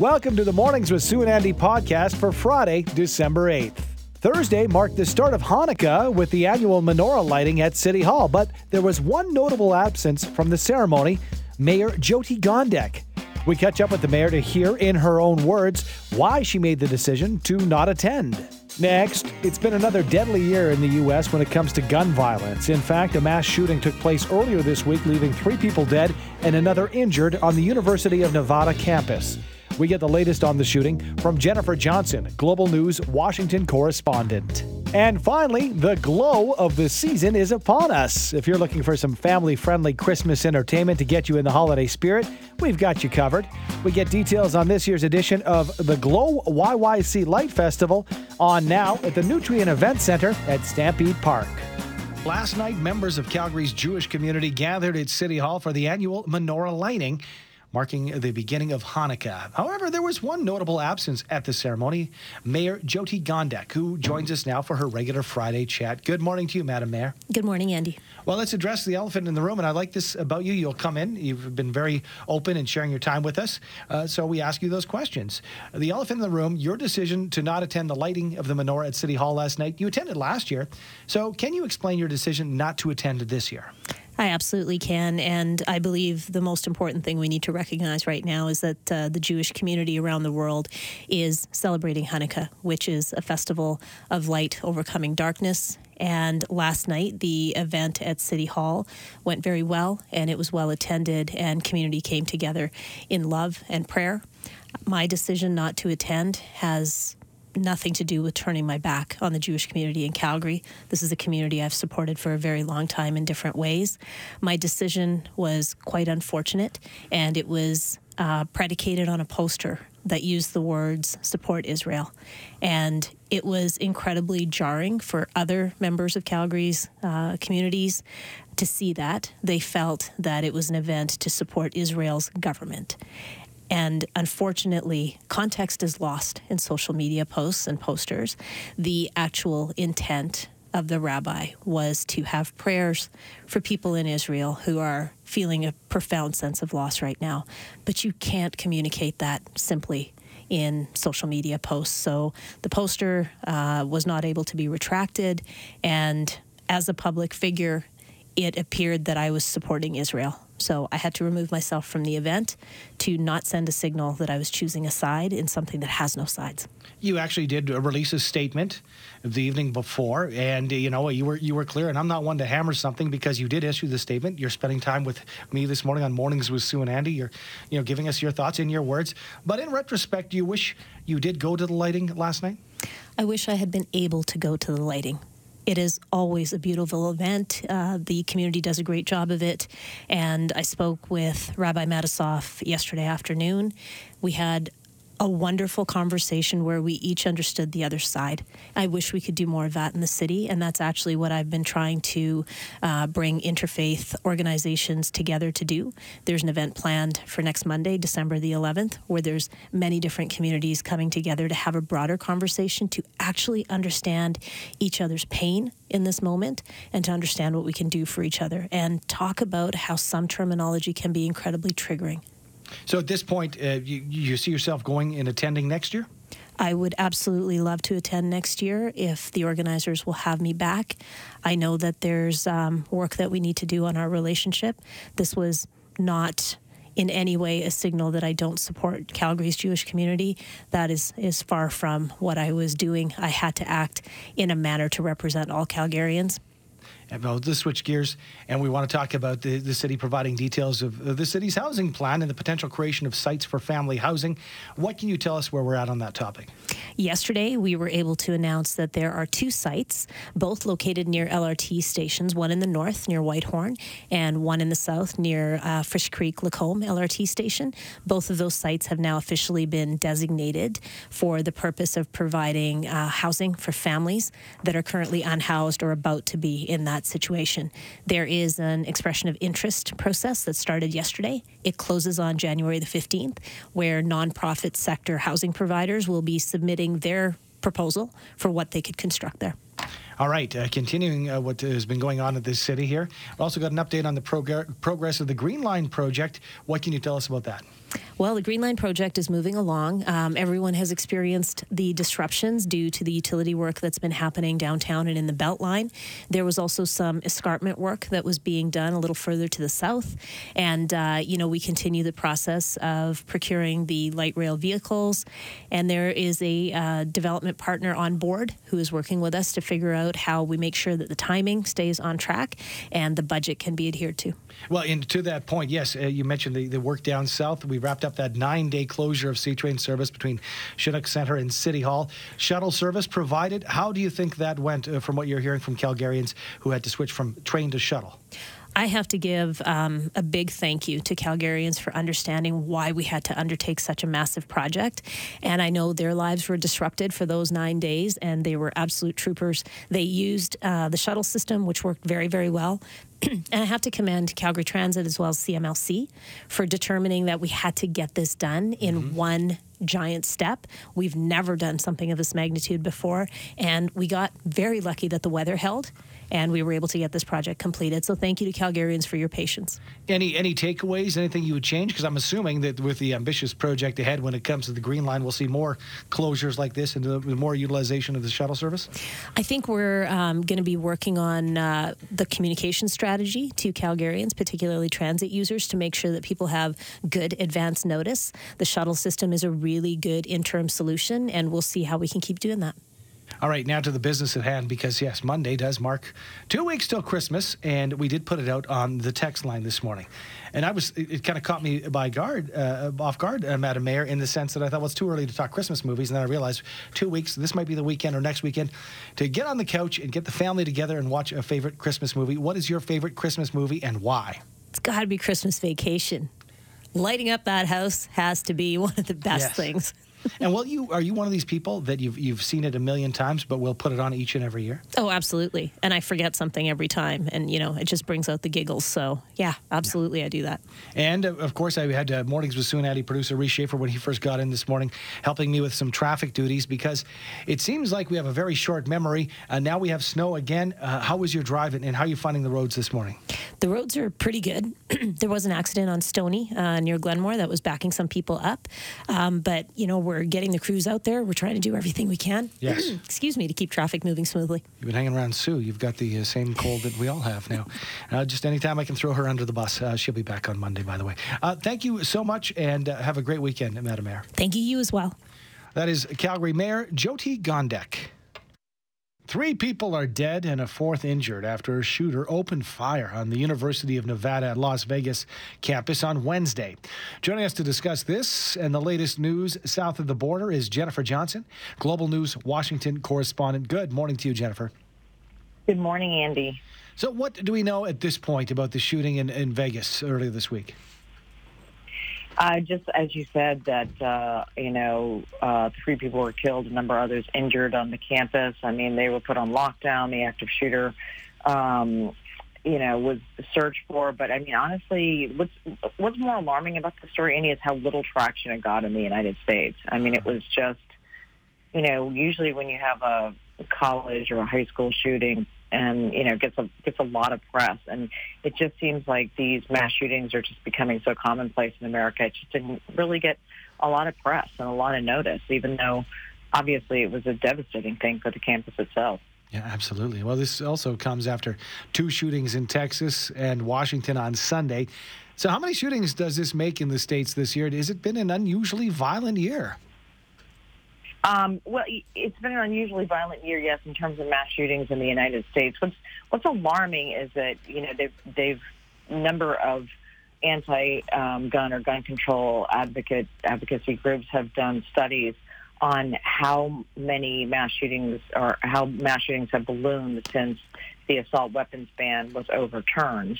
Welcome to the Mornings with Sue and Andy podcast for Friday, December 8th. Thursday marked the start of Hanukkah with the annual menorah lighting at City Hall, but there was one notable absence from the ceremony Mayor Jyoti Gondek. We catch up with the mayor to hear, in her own words, why she made the decision to not attend. Next, it's been another deadly year in the U.S. when it comes to gun violence. In fact, a mass shooting took place earlier this week, leaving three people dead and another injured on the University of Nevada campus. We get the latest on the shooting from Jennifer Johnson, Global News Washington correspondent. And finally, the glow of the season is upon us. If you're looking for some family friendly Christmas entertainment to get you in the holiday spirit, we've got you covered. We get details on this year's edition of the Glow YYC Light Festival on now at the Nutrien Event Center at Stampede Park. Last night, members of Calgary's Jewish community gathered at City Hall for the annual menorah lighting marking the beginning of Hanukkah. However, there was one notable absence at the ceremony Mayor Jyoti Gondek, who joins us now for her regular Friday chat. Good morning to you, Madam Mayor. Good morning, Andy. Well, let's address the elephant in the room. And I like this about you. You'll come in. You've been very open in sharing your time with us. Uh, so we ask you those questions. The elephant in the room, your decision to not attend the lighting of the menorah at City Hall last night. You attended last year. So can you explain your decision not to attend this year? I absolutely can. And I believe the most important thing we need to recognize right now is that uh, the Jewish community around the world is celebrating Hanukkah, which is a festival of light overcoming darkness. And last night, the event at City Hall went very well, and it was well attended, and community came together in love and prayer. My decision not to attend has nothing to do with turning my back on the Jewish community in Calgary. This is a community I've supported for a very long time in different ways. My decision was quite unfortunate, and it was uh, predicated on a poster that used the words support Israel. And it was incredibly jarring for other members of Calgary's uh, communities to see that. They felt that it was an event to support Israel's government. And unfortunately, context is lost in social media posts and posters. The actual intent of the rabbi was to have prayers for people in Israel who are feeling a profound sense of loss right now. But you can't communicate that simply in social media posts. So the poster uh, was not able to be retracted. And as a public figure, it appeared that I was supporting Israel. So I had to remove myself from the event to not send a signal that I was choosing a side in something that has no sides. You actually did release a statement the evening before, and you know you were you were clear. And I'm not one to hammer something because you did issue the statement. You're spending time with me this morning on mornings with Sue and Andy. You're you know giving us your thoughts in your words. But in retrospect, do you wish you did go to the lighting last night? I wish I had been able to go to the lighting it is always a beautiful event. Uh, the community does a great job of it. And I spoke with Rabbi Matusof yesterday afternoon. We had a wonderful conversation where we each understood the other side. I wish we could do more of that in the city, and that's actually what I've been trying to uh, bring interfaith organizations together to do. There's an event planned for next Monday, December the 11th, where there's many different communities coming together to have a broader conversation to actually understand each other's pain in this moment and to understand what we can do for each other and talk about how some terminology can be incredibly triggering. So at this point, uh, you, you see yourself going and attending next year? I would absolutely love to attend next year if the organizers will have me back. I know that there's um, work that we need to do on our relationship. This was not in any way a signal that I don't support Calgary's Jewish community. That is, is far from what I was doing. I had to act in a manner to represent all Calgarians. Well, let's switch gears, and we want to talk about the, the city providing details of the city's housing plan and the potential creation of sites for family housing. What can you tell us where we're at on that topic? Yesterday, we were able to announce that there are two sites, both located near LRT stations, one in the north near Whitehorn, and one in the south near uh, Fish Creek Lacombe LRT station. Both of those sites have now officially been designated for the purpose of providing uh, housing for families that are currently unhoused or about to be in that that situation. There is an expression of interest process that started yesterday. It closes on January the 15th, where nonprofit sector housing providers will be submitting their proposal for what they could construct there. All right, uh, continuing uh, what has been going on at this city here. We also got an update on the prog- progress of the Green Line project. What can you tell us about that? Well, the Green Line project is moving along. Um, everyone has experienced the disruptions due to the utility work that's been happening downtown and in the Beltline. There was also some escarpment work that was being done a little further to the south. And, uh, you know, we continue the process of procuring the light rail vehicles. And there is a uh, development partner on board who is working with us to figure out how we make sure that the timing stays on track and the budget can be adhered to. Well, and to that point, yes, uh, you mentioned the, the work down south. We wrapped up that nine day closure of CTrain service between Chinook Center and City Hall. Shuttle service provided. How do you think that went uh, from what you're hearing from Calgarians who had to switch from train to shuttle? I have to give um, a big thank you to Calgarians for understanding why we had to undertake such a massive project. And I know their lives were disrupted for those nine days, and they were absolute troopers. They used uh, the shuttle system, which worked very, very well. and I have to commend Calgary Transit as well as CMLC for determining that we had to get this done in mm-hmm. one giant step. We've never done something of this magnitude before, and we got very lucky that the weather held and we were able to get this project completed. So thank you to Calgarians for your patience. Any any takeaways? Anything you would change? Because I'm assuming that with the ambitious project ahead, when it comes to the Green Line, we'll see more closures like this and more utilization of the shuttle service. I think we're um, going to be working on uh, the communication strategy to Calgarians, particularly transit users, to make sure that people have good advance notice. The shuttle system is a really good interim solution, and we'll see how we can keep doing that. All right, now to the business at hand because, yes, Monday does mark two weeks till Christmas, and we did put it out on the text line this morning. And I was, it, it kind of caught me by guard, uh, off guard, uh, Madam Mayor, in the sense that I thought, well, it's too early to talk Christmas movies. And then I realized two weeks, this might be the weekend or next weekend, to get on the couch and get the family together and watch a favorite Christmas movie. What is your favorite Christmas movie and why? It's got to be Christmas Vacation. Lighting up that house has to be one of the best yes. things and will you are you one of these people that you've you've seen it a million times, but will put it on each and every year? Oh, absolutely. And I forget something every time, and you know it just brings out the giggles. So yeah, absolutely, yeah. I do that. And uh, of course, I had uh, mornings with Sue and Andy producer Reese Schaefer when he first got in this morning, helping me with some traffic duties because it seems like we have a very short memory. Uh, now we have snow again. Uh, how was your drive, and, and how are you finding the roads this morning? The roads are pretty good. there was an accident on Stoney uh, near Glenmore that was backing some people up, um, but you know we're we're getting the crews out there. We're trying to do everything we can. Yes. Excuse me to keep traffic moving smoothly. You've been hanging around Sue. You've got the uh, same cold that we all have now. Uh, just anytime I can throw her under the bus. Uh, she'll be back on Monday, by the way. Uh, thank you so much, and uh, have a great weekend, Madam Mayor. Thank you. You as well. That is Calgary Mayor Jyoti Gondek. Three people are dead and a fourth injured after a shooter opened fire on the University of Nevada at Las Vegas campus on Wednesday. Joining us to discuss this and the latest news south of the border is Jennifer Johnson, Global News Washington correspondent. Good morning to you, Jennifer. Good morning, Andy. So, what do we know at this point about the shooting in, in Vegas earlier this week? Uh, just as you said, that uh, you know, uh, three people were killed, a number of others injured on the campus. I mean, they were put on lockdown. The active shooter, um, you know, was searched for. But I mean, honestly, what's what's more alarming about the story, Andy, is how little traction it got in the United States. I mean, it was just, you know, usually when you have a college or a high school shooting, and you know gets a gets a lot of press. And it just seems like these mass shootings are just becoming so commonplace in America. It just didn't really get a lot of press and a lot of notice, even though obviously it was a devastating thing for the campus itself. Yeah, absolutely. Well, this also comes after two shootings in Texas and Washington on Sunday. So, how many shootings does this make in the states this year? Has it been an unusually violent year? Um, well, it's been an unusually violent year, yes, in terms of mass shootings in the United States. What's what's alarming is that you know they've they've number of anti-gun um, or gun control advocate advocacy groups have done studies on how many mass shootings or how mass shootings have ballooned since the assault weapons ban was overturned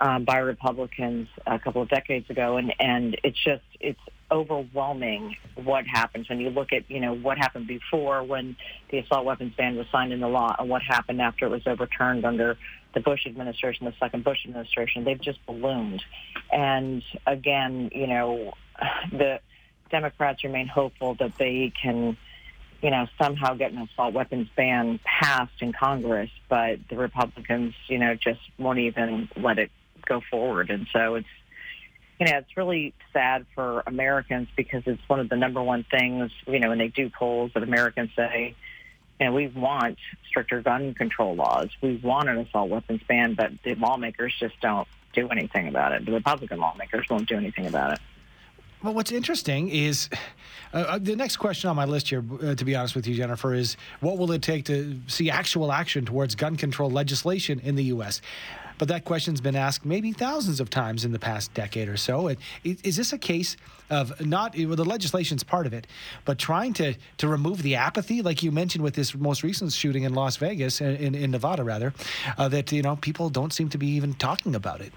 um, by Republicans a couple of decades ago, and and it's just it's overwhelming what happens when you look at, you know, what happened before when the assault weapons ban was signed into law and what happened after it was overturned under the Bush administration, the second Bush administration. They've just ballooned. And again, you know, the Democrats remain hopeful that they can, you know, somehow get an assault weapons ban passed in Congress, but the Republicans, you know, just won't even let it go forward. And so it's you know, it's really sad for Americans because it's one of the number one things, you know, when they do polls that Americans say, you know, we want stricter gun control laws. We want an assault weapons ban, but the lawmakers just don't do anything about it. The Republican lawmakers won't do anything about it. Well, what's interesting is uh, uh, the next question on my list here, uh, to be honest with you, Jennifer, is what will it take to see actual action towards gun control legislation in the U.S.? But that question's been asked maybe thousands of times in the past decade or so. And is this a case of not well, the legislation's part of it, but trying to to remove the apathy, like you mentioned with this most recent shooting in Las Vegas, in, in Nevada rather, uh, that you know people don't seem to be even talking about it.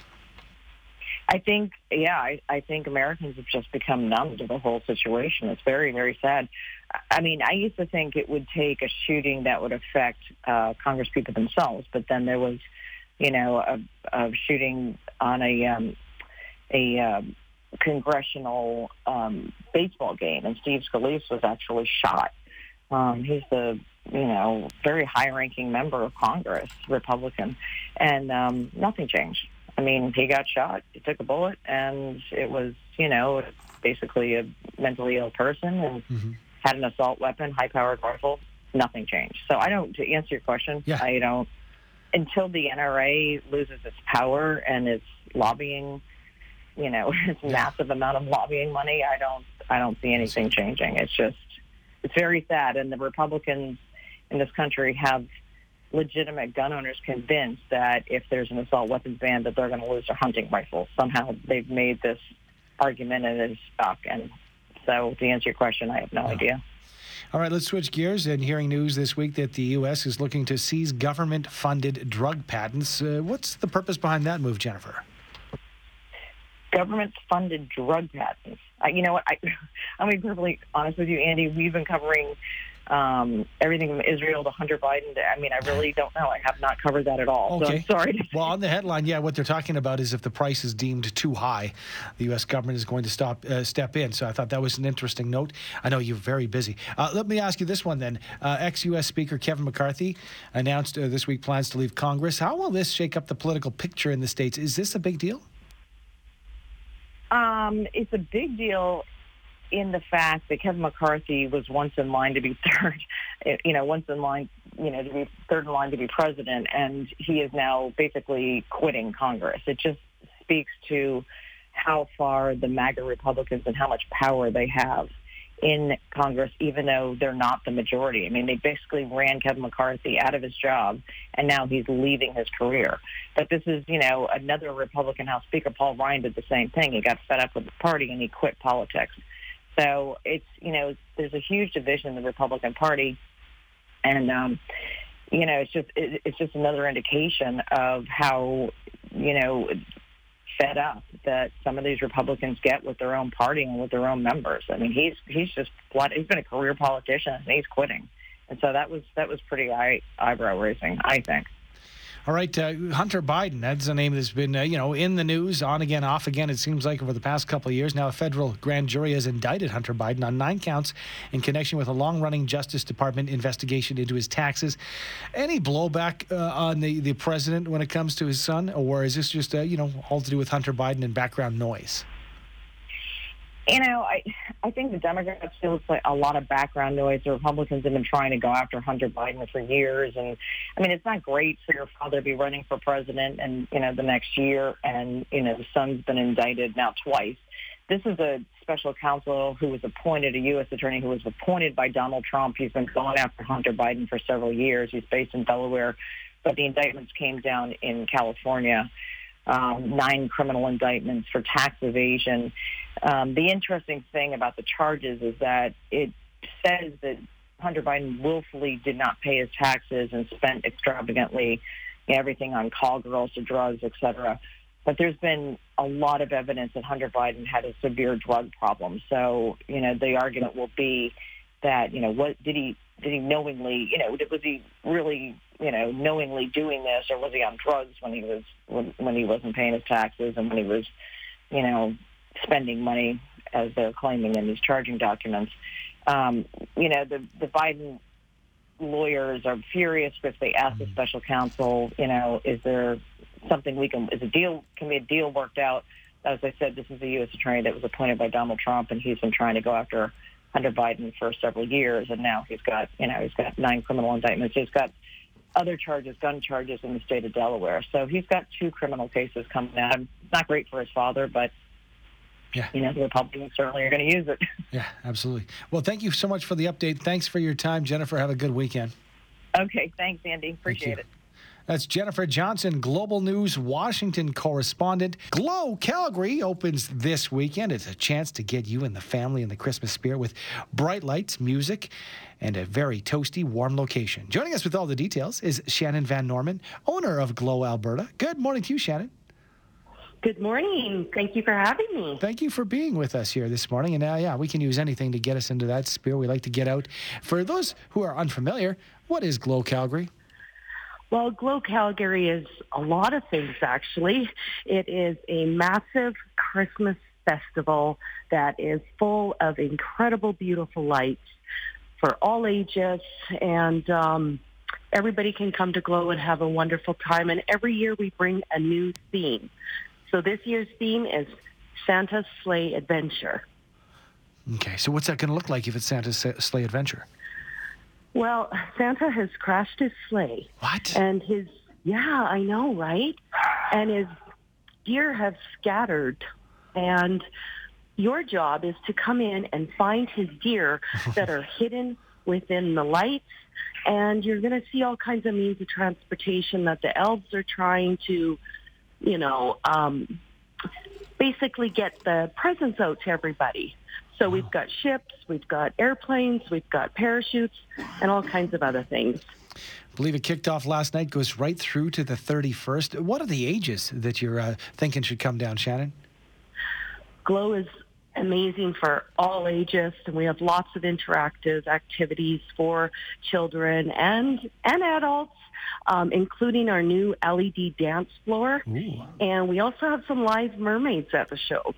I think, yeah, I, I think Americans have just become numb to the whole situation. It's very, very sad. I mean, I used to think it would take a shooting that would affect uh, Congresspeople themselves, but then there was, you know, of, a shooting on a um, a uh, congressional um, baseball game, and Steve Scalise was actually shot. Um, he's the you know very high-ranking member of Congress, Republican, and um, nothing changed. I mean, he got shot. He took a bullet, and it was, you know, basically a mentally ill person and mm-hmm. had an assault weapon, high-powered rifle. Nothing changed. So I don't. To answer your question, yeah. I don't. Until the NRA loses its power and its lobbying, you know, its yeah. massive amount of lobbying money, I don't. I don't see anything changing. It's just, it's very sad. And the Republicans in this country have legitimate gun owners convinced that if there's an assault weapons ban, that they're going to lose their hunting rifles. Somehow they've made this argument and it's stuck. And so, to answer your question, I have no idea. All right, let's switch gears and hearing news this week that the U.S. is looking to seize government funded drug patents. Uh, what's the purpose behind that move, Jennifer? Government funded drug patents. Uh, you know what? I, I'm going to be perfectly honest with you, Andy. We've been covering um, everything from Israel to Hunter Biden. I mean, I really don't know. I have not covered that at all. Okay. So I'm sorry. well, on the headline, yeah, what they're talking about is if the price is deemed too high, the U.S. government is going to stop uh, step in. So I thought that was an interesting note. I know you're very busy. Uh, let me ask you this one then. Uh, Ex-U.S. Speaker Kevin McCarthy announced uh, this week plans to leave Congress. How will this shake up the political picture in the states? Is this a big deal? Um, it's a big deal in the fact that Kevin McCarthy was once in line to be third, you know, once in line, you know, to be third in line to be president, and he is now basically quitting Congress. It just speaks to how far the MAGA Republicans and how much power they have in Congress, even though they're not the majority. I mean, they basically ran Kevin McCarthy out of his job, and now he's leaving his career. But this is, you know, another Republican House Speaker, Paul Ryan, did the same thing. He got fed up with the party and he quit politics. So it's you know there's a huge division in the Republican Party, and um, you know it's just it, it's just another indication of how you know fed up that some of these Republicans get with their own party and with their own members. I mean he's he's just what he's been a career politician and he's quitting, and so that was that was pretty eye, eyebrow raising I think. All right, uh, Hunter Biden. That's a name that's been, uh, you know, in the news on again, off again. It seems like over the past couple of years now, a federal grand jury has indicted Hunter Biden on nine counts in connection with a long-running Justice Department investigation into his taxes. Any blowback uh, on the the president when it comes to his son, or is this just, uh, you know, all to do with Hunter Biden and background noise? You know, I I think the Democrats feel like a lot of background noise. The Republicans have been trying to go after Hunter Biden for years, and I mean, it's not great for your father to be running for president and you know the next year, and you know the son's been indicted now twice. This is a special counsel who was appointed, a U.S. attorney who was appointed by Donald Trump. He's been going after Hunter Biden for several years. He's based in Delaware, but the indictments came down in California um, nine criminal indictments for tax evasion. Um, the interesting thing about the charges is that it says that Hunter Biden willfully did not pay his taxes and spent extravagantly everything on call girls drugs, et cetera. But there's been a lot of evidence that Hunter Biden had a severe drug problem. So, you know, the argument will be that, you know, what did he did he knowingly, you know, was he really you know, knowingly doing this, or was he on drugs when he was when, when he wasn't paying his taxes and when he was, you know, spending money as they're claiming in these charging documents? Um, you know, the the Biden lawyers are furious because they asked the mm-hmm. special counsel, you know, is there something we can is a deal can be a deal worked out as I said, this is a U.S. attorney that was appointed by Donald Trump, and he's been trying to go after Hunter Biden for several years, and now he's got, you know, he's got nine criminal indictments. He's got other charges, gun charges in the state of Delaware. So he's got two criminal cases coming out. Not great for his father, but yeah. you know, the Republicans certainly are going to use it. Yeah, absolutely. Well, thank you so much for the update. Thanks for your time, Jennifer. Have a good weekend. Okay, thanks, Andy. Appreciate it. That's Jennifer Johnson, Global News Washington correspondent. Glow Calgary opens this weekend. It's a chance to get you and the family in the Christmas spirit with bright lights, music, and a very toasty, warm location. Joining us with all the details is Shannon Van Norman, owner of Glow Alberta. Good morning to you, Shannon. Good morning. Thank you for having me. Thank you for being with us here this morning. And uh, yeah, we can use anything to get us into that spirit. We like to get out. For those who are unfamiliar, what is Glow Calgary? Well, Glow Calgary is a lot of things, actually. It is a massive Christmas festival that is full of incredible, beautiful lights for all ages. And um, everybody can come to Glow and have a wonderful time. And every year we bring a new theme. So this year's theme is Santa's Sleigh Adventure. Okay, so what's that going to look like if it's Santa's Sleigh Adventure? Well, Santa has crashed his sleigh. What? And his, yeah, I know, right? And his gear have scattered. And your job is to come in and find his gear that are hidden within the lights. And you're going to see all kinds of means of transportation that the elves are trying to you know, um, basically get the presents out to everybody. So we've got ships, we've got airplanes, we've got parachutes, and all kinds of other things. I believe it kicked off last night, goes right through to the 31st. What are the ages that you're uh, thinking should come down, Shannon? Glow is amazing for all ages, and we have lots of interactive activities for children and and adults um, including our new LED dance floor. Ooh. And we also have some live mermaids at the show.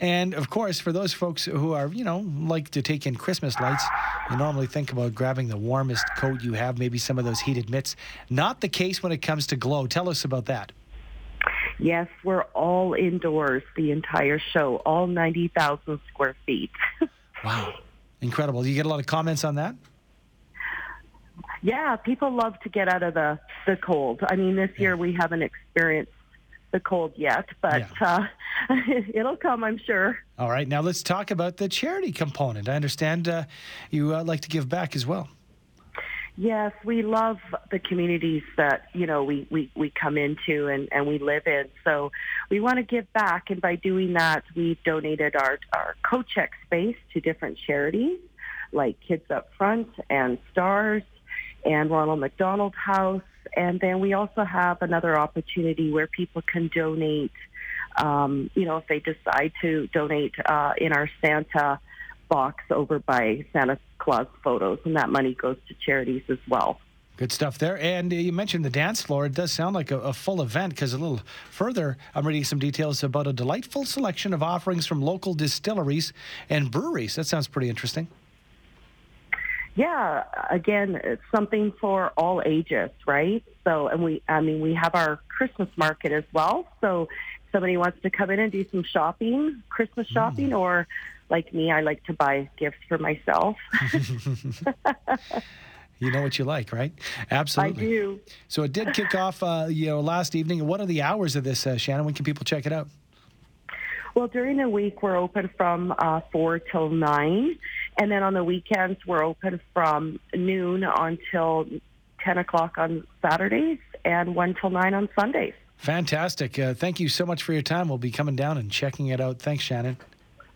And of course, for those folks who are, you know, like to take in Christmas lights, you normally think about grabbing the warmest coat you have, maybe some of those heated mitts. Not the case when it comes to glow. Tell us about that. Yes, we're all indoors the entire show, all 90,000 square feet. wow. Incredible. You get a lot of comments on that? Yeah, people love to get out of the the cold. I mean, this year we haven't experienced the cold yet, but yeah. uh, it'll come, I'm sure. All right, now let's talk about the charity component. I understand uh, you uh, like to give back as well. Yes, we love the communities that you know we, we, we come into and, and we live in. So we want to give back, and by doing that, we've donated our our co-check space to different charities like Kids Up Front and Stars and Ronald McDonald House. And then we also have another opportunity where people can donate, um, you know, if they decide to donate uh, in our Santa box over by Santa Claus photos, and that money goes to charities as well. Good stuff there. And you mentioned the dance floor. It does sound like a, a full event because a little further, I'm reading some details about a delightful selection of offerings from local distilleries and breweries. That sounds pretty interesting yeah, again, it's something for all ages, right? So, and we, I mean, we have our Christmas market as well. So, somebody wants to come in and do some shopping, Christmas mm. shopping, mm. or like me, I like to buy gifts for myself. you know what you like, right? Absolutely. I do. So it did kick off, uh, you know, last evening. What are the hours of this, uh, Shannon? When can people check it out? Well, during the week, we're open from uh, 4 till 9. And then on the weekends, we're open from noon until 10 o'clock on Saturdays and 1 till 9 on Sundays. Fantastic. Uh, thank you so much for your time. We'll be coming down and checking it out. Thanks, Shannon.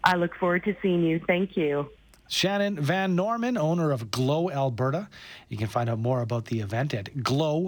I look forward to seeing you. Thank you. Shannon Van Norman, owner of Glow Alberta. You can find out more about the event at glowyyc.ca.